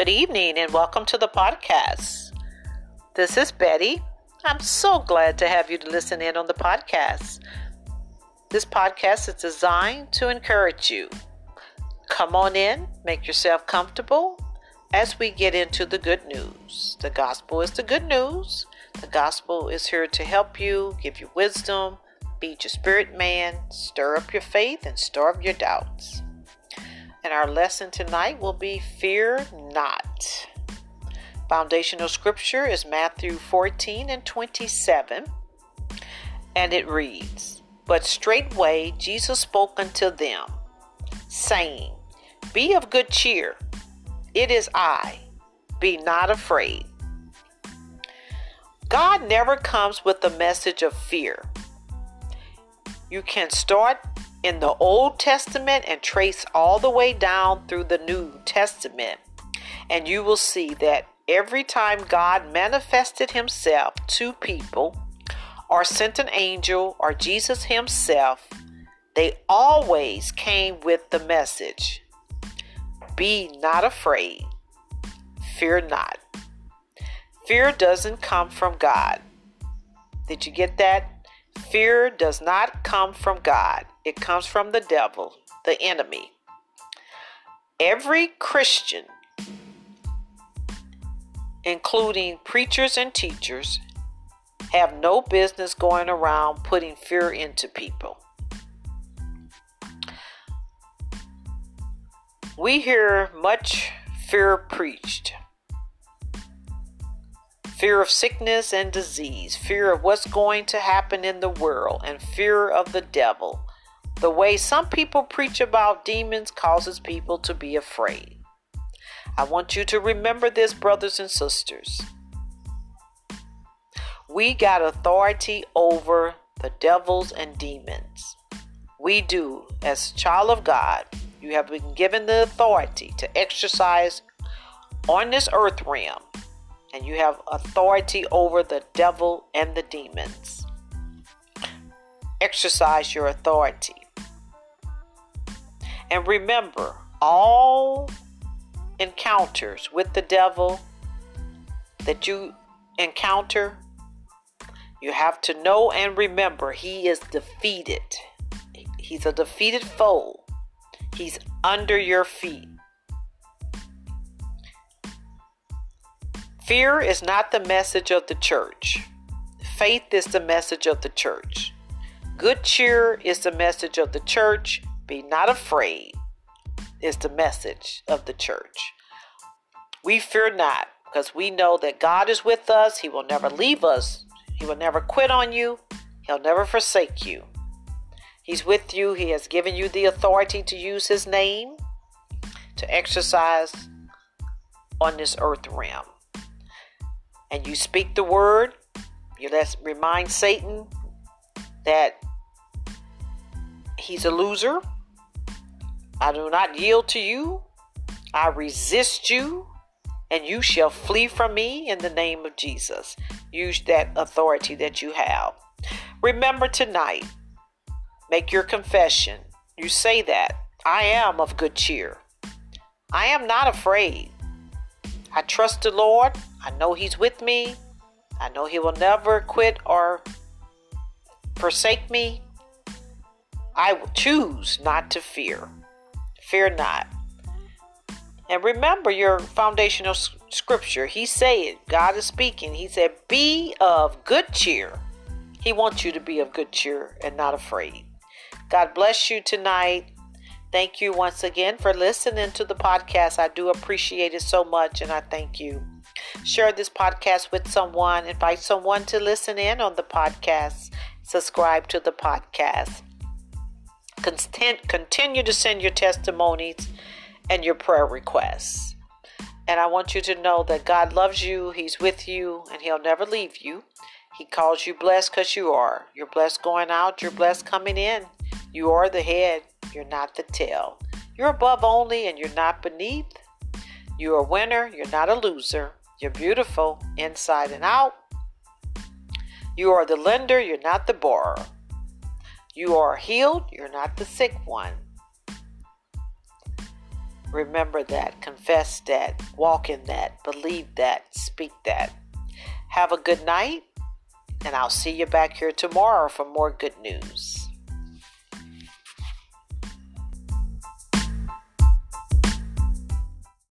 Good evening and welcome to the podcast. This is Betty. I'm so glad to have you to listen in on the podcast. This podcast is designed to encourage you. Come on in, make yourself comfortable as we get into the good news. The gospel is the good news. The gospel is here to help you, give you wisdom, beat your spirit man, stir up your faith, and stir up your doubts. And our lesson tonight will be Fear Not. Foundational scripture is Matthew 14 and 27. And it reads But straightway Jesus spoke unto them, saying, Be of good cheer, it is I, be not afraid. God never comes with a message of fear. You can start in the Old Testament and trace all the way down through the New Testament, and you will see that every time God manifested himself to people or sent an angel or Jesus himself, they always came with the message Be not afraid, fear not. Fear doesn't come from God. Did you get that? Fear does not come from God, it comes from the devil, the enemy. Every Christian, including preachers and teachers, have no business going around putting fear into people. We hear much fear preached fear of sickness and disease, fear of what's going to happen in the world, and fear of the devil. The way some people preach about demons causes people to be afraid. I want you to remember this, brothers and sisters. We got authority over the devils and demons. We do. As child of God, you have been given the authority to exercise on this earth realm and you have authority over the devil and the demons. Exercise your authority. And remember, all encounters with the devil that you encounter, you have to know and remember he is defeated. He's a defeated foe. He's under your feet. Fear is not the message of the church. Faith is the message of the church. Good cheer is the message of the church. Be not afraid is the message of the church. We fear not because we know that God is with us. He will never leave us. He will never quit on you. He'll never forsake you. He's with you. He has given you the authority to use His name to exercise on this earth realm and you speak the word, you let remind Satan that he's a loser. I do not yield to you. I resist you, and you shall flee from me in the name of Jesus. Use that authority that you have. Remember tonight, make your confession. You say that I am of good cheer. I am not afraid. I trust the Lord. I know He's with me. I know He will never quit or forsake me. I will choose not to fear. Fear not. And remember your foundational scripture. He said, God is speaking. He said, Be of good cheer. He wants you to be of good cheer and not afraid. God bless you tonight. Thank you once again for listening to the podcast. I do appreciate it so much, and I thank you. Share this podcast with someone, invite someone to listen in on the podcast, subscribe to the podcast. Continue to send your testimonies and your prayer requests. And I want you to know that God loves you, He's with you, and He'll never leave you. He calls you blessed because you are. You're blessed going out, you're blessed coming in. You are the head, you're not the tail. You're above only and you're not beneath. You're a winner, you're not a loser. You're beautiful inside and out. You are the lender, you're not the borrower. You are healed, you're not the sick one. Remember that, confess that, walk in that, believe that, speak that. Have a good night, and I'll see you back here tomorrow for more good news.